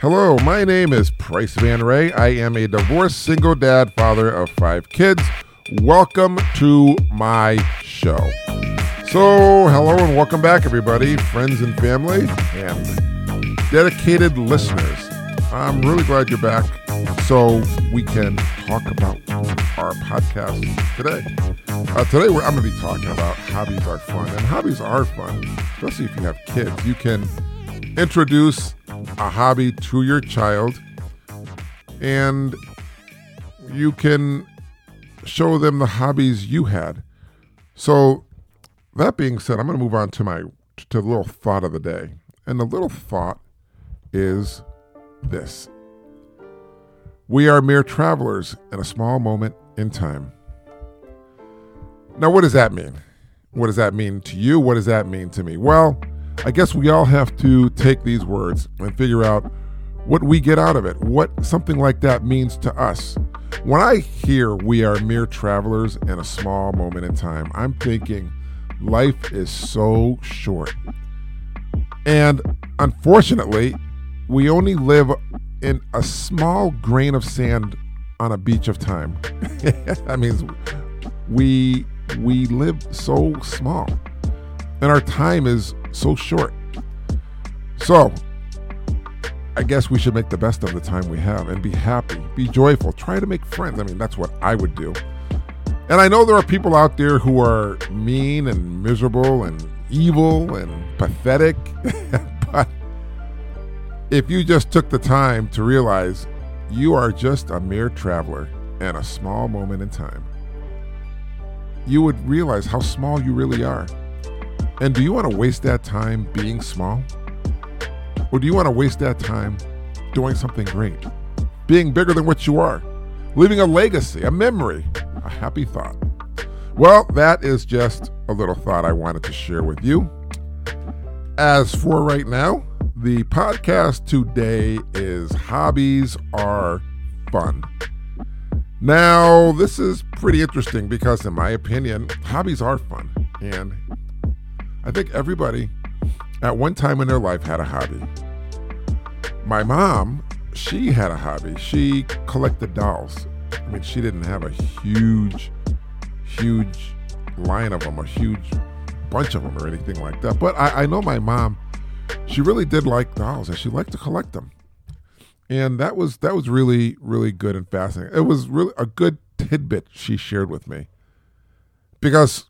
Hello, my name is Price Van Ray. I am a divorced single dad, father of five kids. Welcome to my show. So, hello and welcome back, everybody, friends and family, and dedicated listeners. I'm really glad you're back so we can talk about our podcast today. Uh, today, I'm going to be talking about hobbies are fun, and hobbies are fun, especially if you have kids. You can introduce a hobby to your child, and you can show them the hobbies you had. So, that being said, I'm going to move on to my to the little thought of the day, and the little thought is this: We are mere travelers in a small moment in time. Now, what does that mean? What does that mean to you? What does that mean to me? Well, I guess we all have to take these words and figure out what we get out of it, what something like that means to us. When I hear we are mere travelers in a small moment in time, I'm thinking life is so short. And unfortunately, we only live in a small grain of sand on a beach of time. that means we we live so small and our time is so short. So, I guess we should make the best of the time we have and be happy, be joyful, try to make friends. I mean, that's what I would do. And I know there are people out there who are mean and miserable and evil and pathetic, but if you just took the time to realize you are just a mere traveler in a small moment in time, you would realize how small you really are. And do you want to waste that time being small? Or do you want to waste that time doing something great? Being bigger than what you are? Leaving a legacy, a memory, a happy thought? Well, that is just a little thought I wanted to share with you. As for right now, the podcast today is Hobbies Are Fun. Now, this is pretty interesting because, in my opinion, hobbies are fun. And I think everybody at one time in their life had a hobby. My mom, she had a hobby. She collected dolls. I mean, she didn't have a huge, huge line of them, a huge bunch of them, or anything like that. But I, I know my mom, she really did like dolls and she liked to collect them. And that was that was really really good and fascinating. It was really a good tidbit she shared with me. Because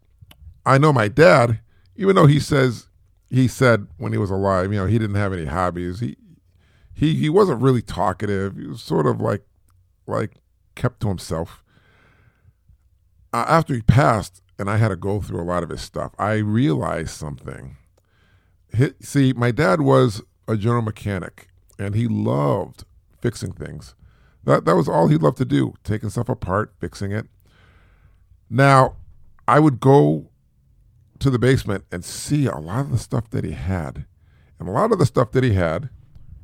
I know my dad, even though he says he said when he was alive, you know, he didn't have any hobbies. He he he wasn't really talkative. He was sort of like like kept to himself. Uh, after he passed, and I had to go through a lot of his stuff, I realized something. He, see, my dad was a general mechanic, and he loved fixing things. That that was all he loved to do, taking stuff apart, fixing it. Now, I would go to the basement and see a lot of the stuff that he had. And a lot of the stuff that he had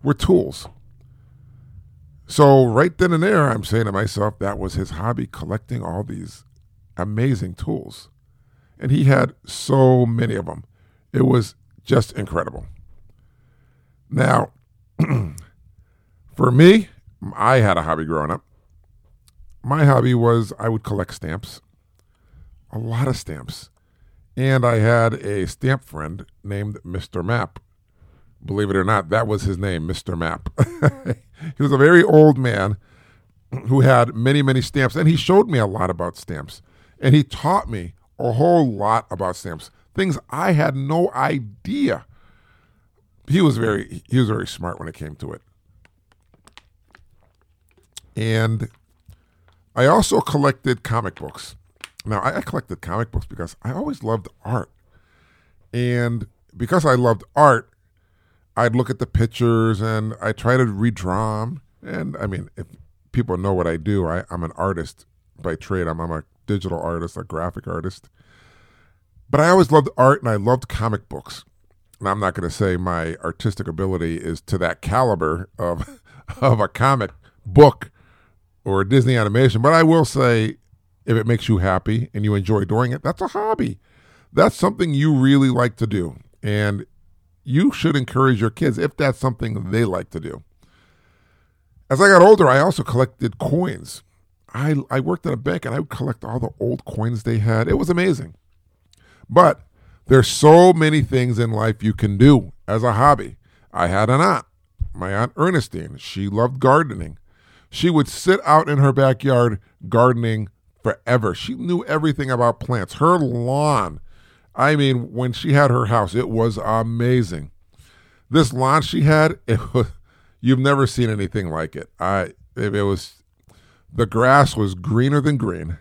were tools. So, right then and there, I'm saying to myself, that was his hobby, collecting all these amazing tools. And he had so many of them. It was just incredible. Now, for me, I had a hobby growing up. My hobby was I would collect stamps, a lot of stamps. And I had a stamp friend named Mr. Map. Believe it or not, that was his name, Mr. Map. he was a very old man who had many, many stamps, and he showed me a lot about stamps. And he taught me a whole lot about stamps, things I had no idea. He was very he was very smart when it came to it. And I also collected comic books. Now, I, I collected comic books because I always loved art. And because I loved art, I'd look at the pictures and I try to redraw them. And I mean, if people know what I do, I, I'm an artist by trade. I'm, I'm a digital artist, a graphic artist. But I always loved art and I loved comic books. And I'm not going to say my artistic ability is to that caliber of, of a comic book or a Disney animation, but I will say if it makes you happy and you enjoy doing it, that's a hobby. That's something you really like to do. And you should encourage your kids if that's something they like to do. As I got older, I also collected coins. I, I worked at a bank and I would collect all the old coins they had. It was amazing. But there's so many things in life you can do as a hobby. I had an aunt, my aunt Ernestine. She loved gardening. She would sit out in her backyard gardening forever. She knew everything about plants. Her lawn, I mean, when she had her house, it was amazing. This lawn she had, it was, you've never seen anything like it. I it, it was the grass was greener than green.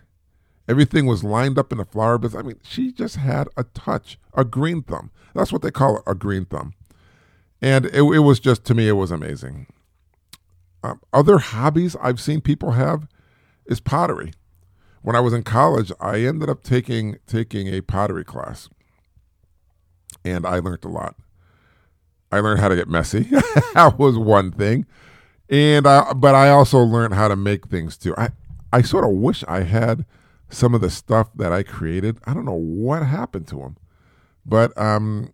Everything was lined up in the flower beds. I mean, she just had a touch, a green thumb. That's what they call it, a green thumb. And it, it was just, to me, it was amazing. Um, other hobbies I've seen people have is pottery. When I was in college, I ended up taking taking a pottery class, and I learned a lot. I learned how to get messy. that was one thing, and I, but I also learned how to make things too. I I sort of wish I had some of the stuff that I created. I don't know what happened to them, but um,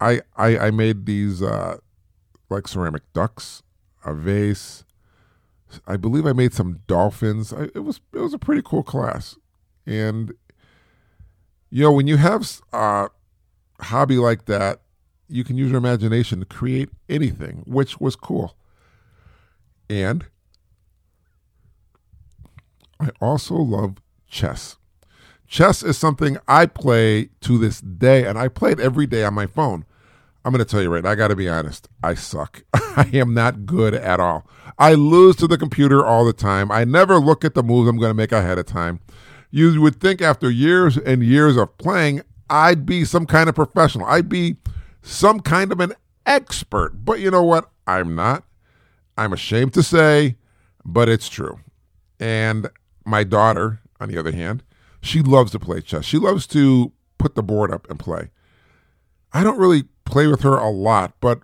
I I, I made these uh, like ceramic ducks, a vase. I believe I made some dolphins. I, it was it was a pretty cool class, and you know when you have a hobby like that, you can use your imagination to create anything, which was cool. And I also love chess. Chess is something I play to this day, and I play it every day on my phone. I'm going to tell you right now, I got to be honest. I suck. I am not good at all. I lose to the computer all the time. I never look at the moves I'm going to make ahead of time. You would think after years and years of playing, I'd be some kind of professional. I'd be some kind of an expert. But you know what? I'm not. I'm ashamed to say, but it's true. And my daughter, on the other hand, she loves to play chess. She loves to put the board up and play. I don't really play with her a lot, but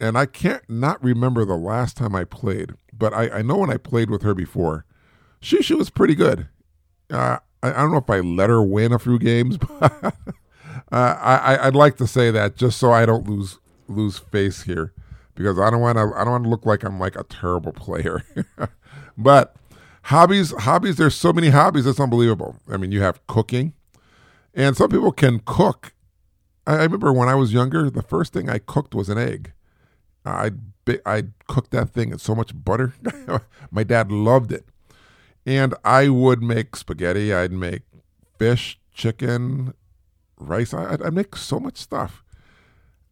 and I can't not remember the last time I played, but I, I know when I played with her before, she she was pretty good. Uh, I, I, don't know if I let her win a few games, but uh, I, I'd like to say that just so I don't lose lose face here, because I don't want to I don't want to look like I'm like a terrible player. but hobbies hobbies there's so many hobbies it's unbelievable. I mean you have cooking, and some people can cook. I, I remember when I was younger, the first thing I cooked was an egg. I I cooked that thing in so much butter. My dad loved it, and I would make spaghetti. I'd make fish, chicken, rice. I, I'd make so much stuff.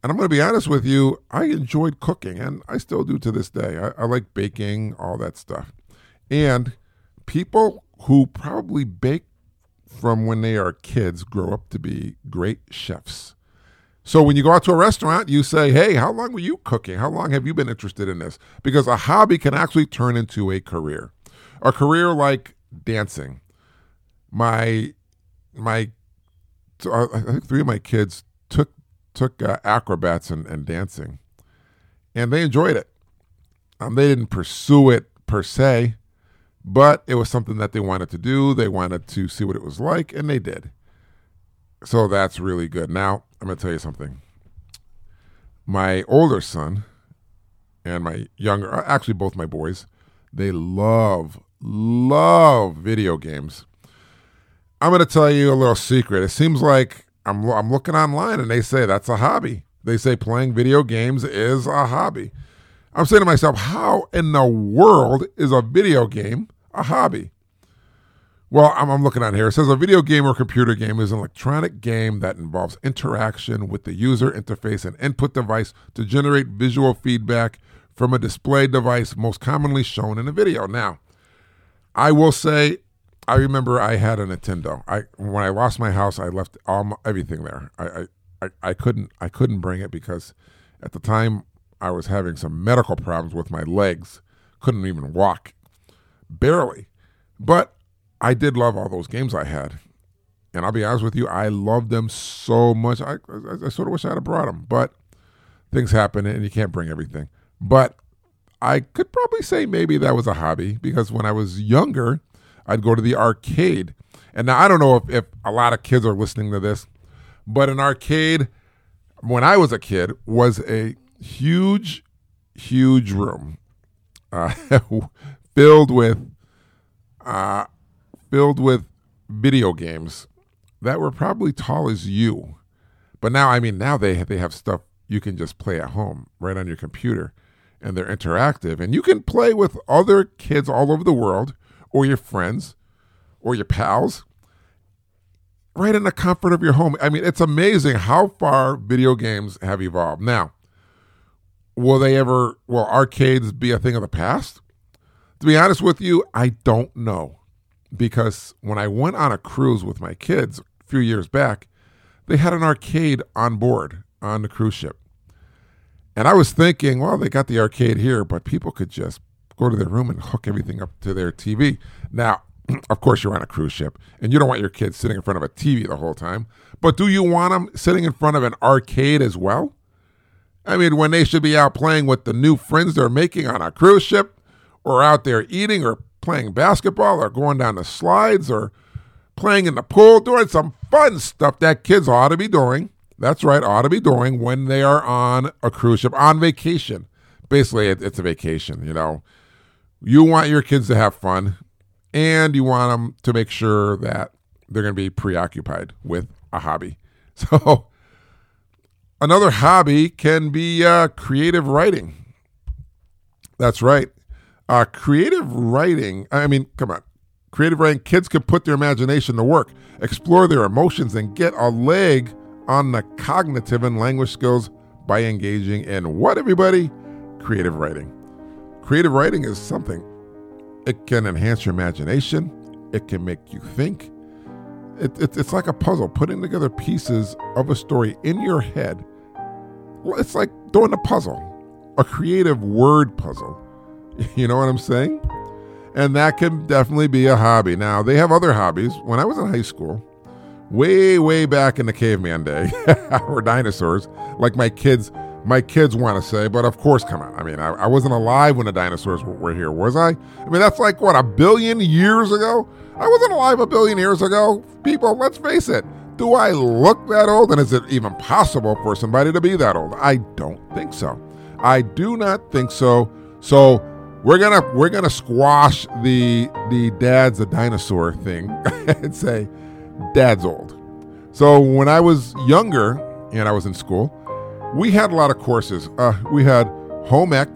And I'm going to be honest with you, I enjoyed cooking, and I still do to this day. I, I like baking, all that stuff. And people who probably bake from when they are kids grow up to be great chefs. So when you go out to a restaurant, you say, "Hey, how long were you cooking? How long have you been interested in this?" Because a hobby can actually turn into a career. A career like dancing. My my uh, I think three of my kids took took uh, acrobats and, and dancing, and they enjoyed it. Um, they didn't pursue it per se, but it was something that they wanted to do. They wanted to see what it was like, and they did. So that's really good. Now, I'm going to tell you something. My older son and my younger, uh, actually, both my boys, they love, love video games. I'm going to tell you a little secret. It seems like I'm, I'm looking online and they say that's a hobby. They say playing video games is a hobby. I'm saying to myself, how in the world is a video game a hobby? Well, I'm, I'm, looking at here. It says a video game or computer game is an electronic game that involves interaction with the user interface and input device to generate visual feedback from a display device, most commonly shown in a video. Now, I will say, I remember I had a Nintendo. I when I lost my house, I left all my, everything there. I, I I couldn't I couldn't bring it because at the time I was having some medical problems with my legs, couldn't even walk, barely. But I did love all those games I had. And I'll be honest with you, I loved them so much. I, I, I sort of wish I'd have brought them, but things happen and you can't bring everything. But I could probably say maybe that was a hobby because when I was younger, I'd go to the arcade. And now I don't know if, if a lot of kids are listening to this, but an arcade, when I was a kid, was a huge, huge room. uh, filled with uh, filled with video games that were probably tall as you. But now, I mean, now they they have stuff you can just play at home right on your computer, and they're interactive, and you can play with other kids all over the world, or your friends, or your pals, right in the comfort of your home. I mean, it's amazing how far video games have evolved. Now, will they ever? Will arcades be a thing of the past? To be honest with you, I don't know because when I went on a cruise with my kids a few years back, they had an arcade on board on the cruise ship. And I was thinking, well, they got the arcade here, but people could just go to their room and hook everything up to their TV. Now, of course, you're on a cruise ship and you don't want your kids sitting in front of a TV the whole time, but do you want them sitting in front of an arcade as well? I mean, when they should be out playing with the new friends they're making on a cruise ship, or out there eating, or playing basketball, or going down the slides, or playing in the pool, doing some fun stuff that kids ought to be doing. That's right, ought to be doing when they are on a cruise ship on vacation. Basically, it's a vacation, you know. You want your kids to have fun, and you want them to make sure that they're going to be preoccupied with a hobby. So, another hobby can be uh, creative writing. That's right. Uh, creative writing, I mean, come on. Creative writing, kids can put their imagination to work, explore their emotions, and get a leg on the cognitive and language skills by engaging in what, everybody? Creative writing. Creative writing is something. It can enhance your imagination, it can make you think. It, it, it's like a puzzle, putting together pieces of a story in your head. Well, it's like doing a puzzle, a creative word puzzle. You know what I'm saying? And that can definitely be a hobby. Now, they have other hobbies. When I was in high school, way, way back in the caveman day, or dinosaurs, like my kids my kids want to say, but of course, come on. I mean, I, I wasn't alive when the dinosaurs were, were, here, was I? I mean, that's like, what, a billion years ago? I wasn't alive a billion years ago. People, let's face it. Do I look that old? And is it even possible for somebody to be that old? I don't think so. I do not think so. So we're gonna we're gonna squash the the dad's a dinosaur thing and say dad's old. So when I was younger and I was in school, we had a lot of courses. Uh, we had home ec,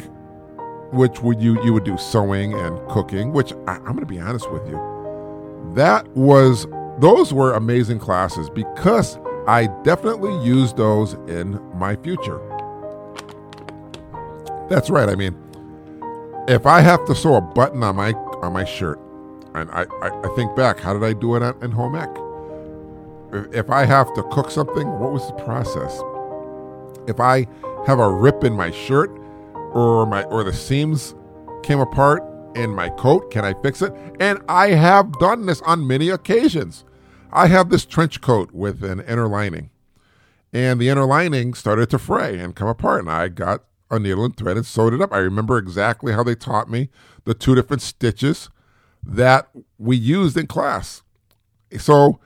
which would you you would do sewing and cooking. Which I, I'm to be honest with you, that was those were amazing classes because I definitely used those in my future. That's right. I mean, if I have to sew a button on my on my shirt, and I, I, I think back, how did I do it in home ec? If I have to cook something, what was the process? If I have a rip in my shirt or my or the seams came apart in my coat, can I fix it? And I have done this on many occasions. I have this trench coat with an inner lining. And the inner lining started to fray and come apart, and I got a needle and thread and sewed it up. I remember exactly how they taught me the two different stitches that we used in class. So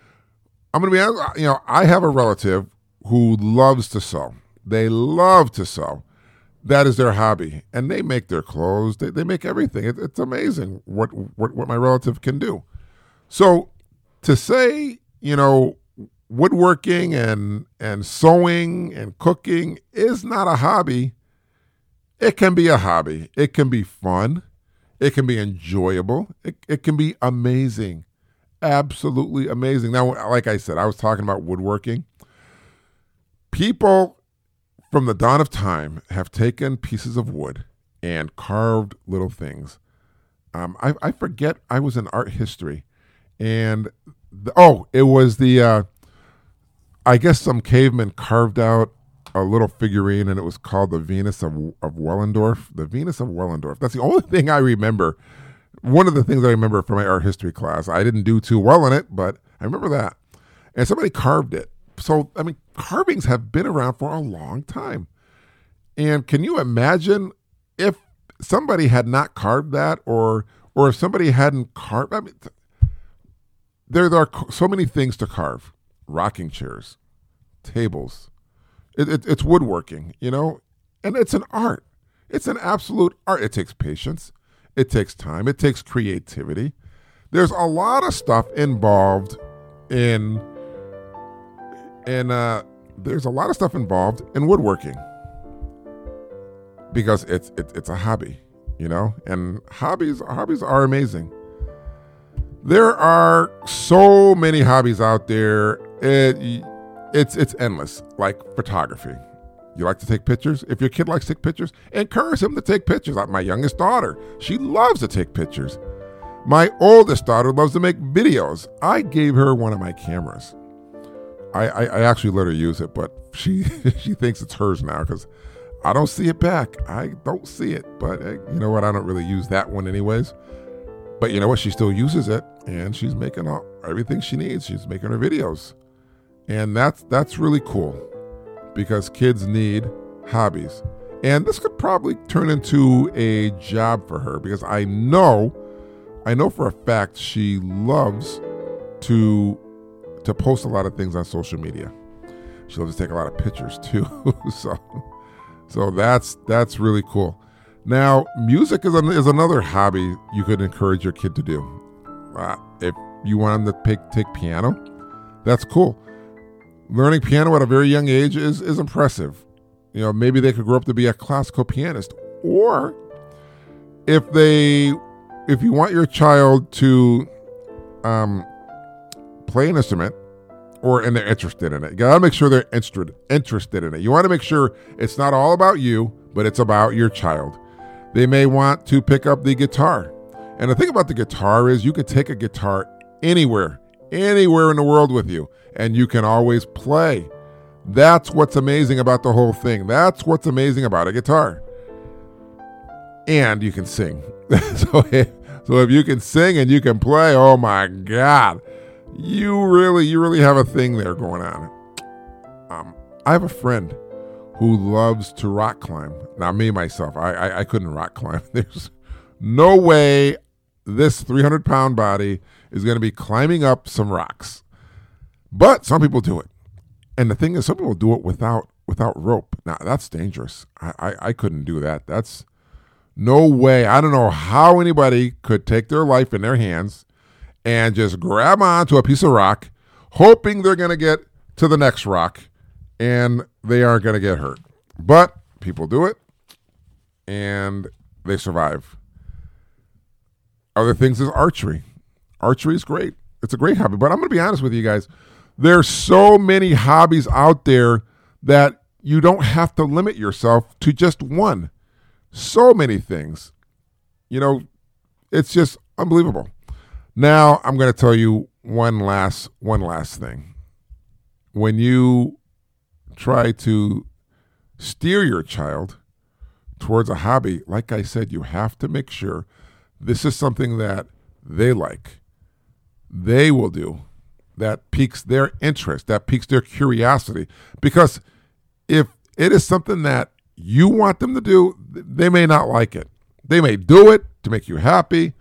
I'm going to be honest, you know, I have a relative who loves to sew. They love to sew. That is their hobby, and they make their clothes. They, they make everything. It, it's amazing what, what what my relative can do. So to say, you know, woodworking and and sewing and cooking is not a hobby. It can be a hobby. It can be fun. It can be enjoyable. It, it can be amazing. Absolutely amazing. Now, like I said, I was talking about woodworking. People from the dawn of time have taken pieces of wood and carved little things. Um, I, I, forget I was in art history, and the, oh, it was the uh, I guess some caveman carved out a little figurine, and it was called the Venus of of Willendorf. The Venus of Willendorf. That's the only thing I remember. One of the things I remember from my art history class. I didn't do too well in it, but I remember that. And somebody carved it, so I mean, carvings have been around for a long time. And can you imagine if somebody had not carved that, or or if somebody hadn't carved? I mean, there, there are so many things to carve: rocking chairs, tables. It, it, it's woodworking, you know, and it's an art. It's an absolute art. It takes patience. It takes time. It takes creativity. There's a lot of stuff involved in in uh there's a lot of stuff involved in woodworking because it's it's it's a hobby, you know, and hobbies hobbies are amazing. There are so many hobbies out there. It, it's it's endless. Like photography. You like to take pictures? If your kid likes to take pictures, encourage him to take pictures. Like my youngest daughter, she loves to take pictures. My oldest daughter loves to make videos. I gave her one of my cameras. I, I, I actually let her use it, but she she thinks it's hers now because I don't see it back. I don't see it, but uh, you know what? I don't really use that one anyways. But you know what? She still uses it, and she's making all, everything she needs. She's making her videos, and that's that's really cool because kids need hobbies, and this could probably turn into a job for her because I know, I know for a fact she loves to to post a lot of things on social media. She loves to take a lot of pictures too. so so that's that's really cool. Now, music is, an, is another hobby you could encourage your kid to do. Uh, if you want them to take, take piano, that's cool. Learning piano at a very young age is, is impressive. You know, maybe they could grow up to be a classical pianist. Or if they if you want your child to um, play an instrument, or and they're interested in it. You gotta make sure they're interested interested in it. You want to make sure it's not all about you, but it's about your child. They may want to pick up the guitar. And the thing about the guitar is you can take a guitar anywhere, anywhere in the world with you, and you can always play. That's what's amazing about the whole thing. That's what's amazing about a guitar. And you can sing. so, if, so if you can sing and you can play, oh my God you really, you really have a thing there going on. Um, I have a friend who loves to rock climb. Now, me myself, I, I, I couldn't rock climb. There's no way this 300 pound body is going to be climbing up some rocks. But some people do it, and the thing is, some people do it without without rope. Now that's dangerous. I, I, I couldn't do that. That's no way. I don't know how anybody could take their life in their hands and just grab onto a piece of rock, hoping they're going to get to the next rock and they aren't going to get hurt. But people do it and they survive. Other things is archery. Archery is great. It's a great hobby. But I'm going to be honest with you guys. There's so many hobbies out there that you don't have to limit yourself to just one. So many things. You know, it's just unbelievable. Now I'm going to tell you one last one last thing. When you try to steer your child towards a hobby, like I said, you have to make sure this is something that they like, they will do, that piques their interest, that piques their curiosity. Because if it is something that you want them to do, they may not like it. They may do it to make you happy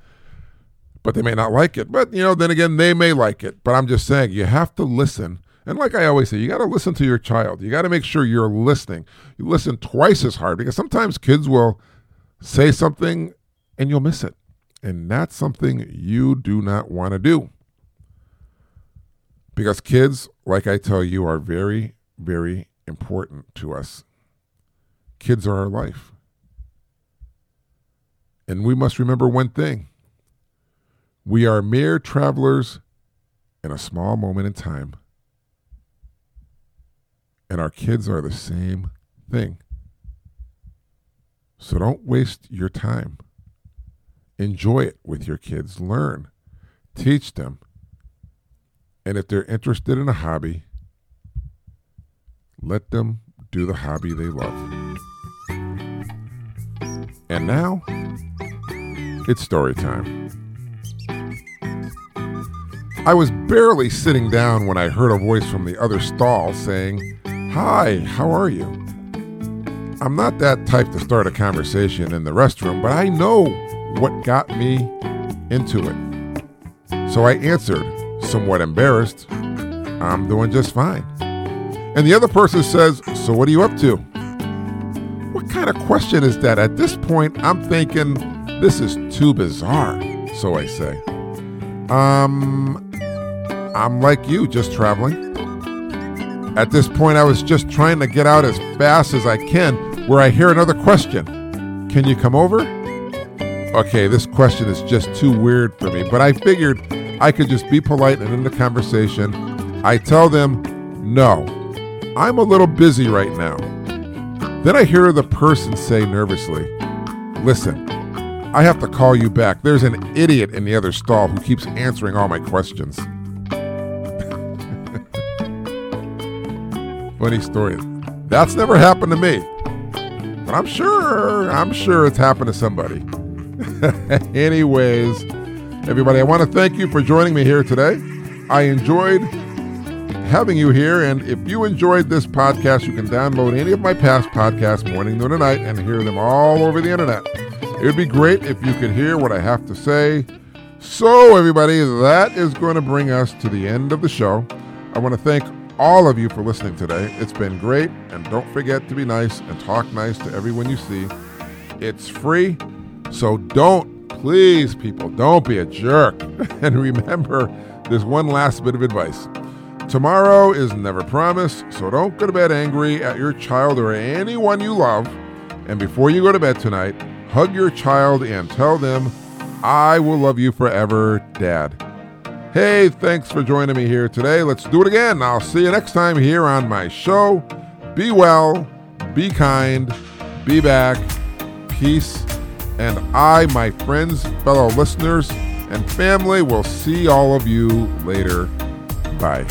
but they may not like it. But, you know, then again, they may like it. But I'm just saying, you have to listen. And like I always say, you got to listen to your child. You got to make sure you're listening. You listen twice as hard because sometimes kids will say something and you'll miss it. And that's something you do not want to do. Because kids, like I tell you, are very, very important to us. Kids are our life. And we must remember one thing we are mere travelers in a small moment in time. And our kids are the same thing. So don't waste your time. Enjoy it with your kids. Learn, teach them. And if they're interested in a hobby, let them do the hobby they love. And now, it's story time. I was barely sitting down when I heard a voice from the other stall saying, Hi, how are you? I'm not that type to start a conversation in the restroom, but I know what got me into it. So I answered, somewhat embarrassed, I'm doing just fine. And the other person says, So what are you up to? What kind of question is that? At this point, I'm thinking, This is too bizarre, so I say. Um, I'm like you, just traveling. At this point, I was just trying to get out as fast as I can, where I hear another question Can you come over? Okay, this question is just too weird for me, but I figured I could just be polite and end the conversation. I tell them, No, I'm a little busy right now. Then I hear the person say nervously, Listen, I have to call you back. There's an idiot in the other stall who keeps answering all my questions. Funny story. That's never happened to me. But I'm sure, I'm sure it's happened to somebody. Anyways, everybody, I want to thank you for joining me here today. I enjoyed having you here, and if you enjoyed this podcast, you can download any of my past podcasts, morning, noon, and night, and hear them all over the internet. It would be great if you could hear what I have to say. So, everybody, that is going to bring us to the end of the show. I want to thank all of you for listening today. It's been great, and don't forget to be nice and talk nice to everyone you see. It's free, so don't, please, people, don't be a jerk. And remember, there's one last bit of advice. Tomorrow is never promised, so don't go to bed angry at your child or anyone you love. And before you go to bed tonight, hug your child and tell them, I will love you forever, Dad. Hey, thanks for joining me here today. Let's do it again. I'll see you next time here on my show. Be well, be kind, be back, peace, and I, my friends, fellow listeners, and family will see all of you later. Bye.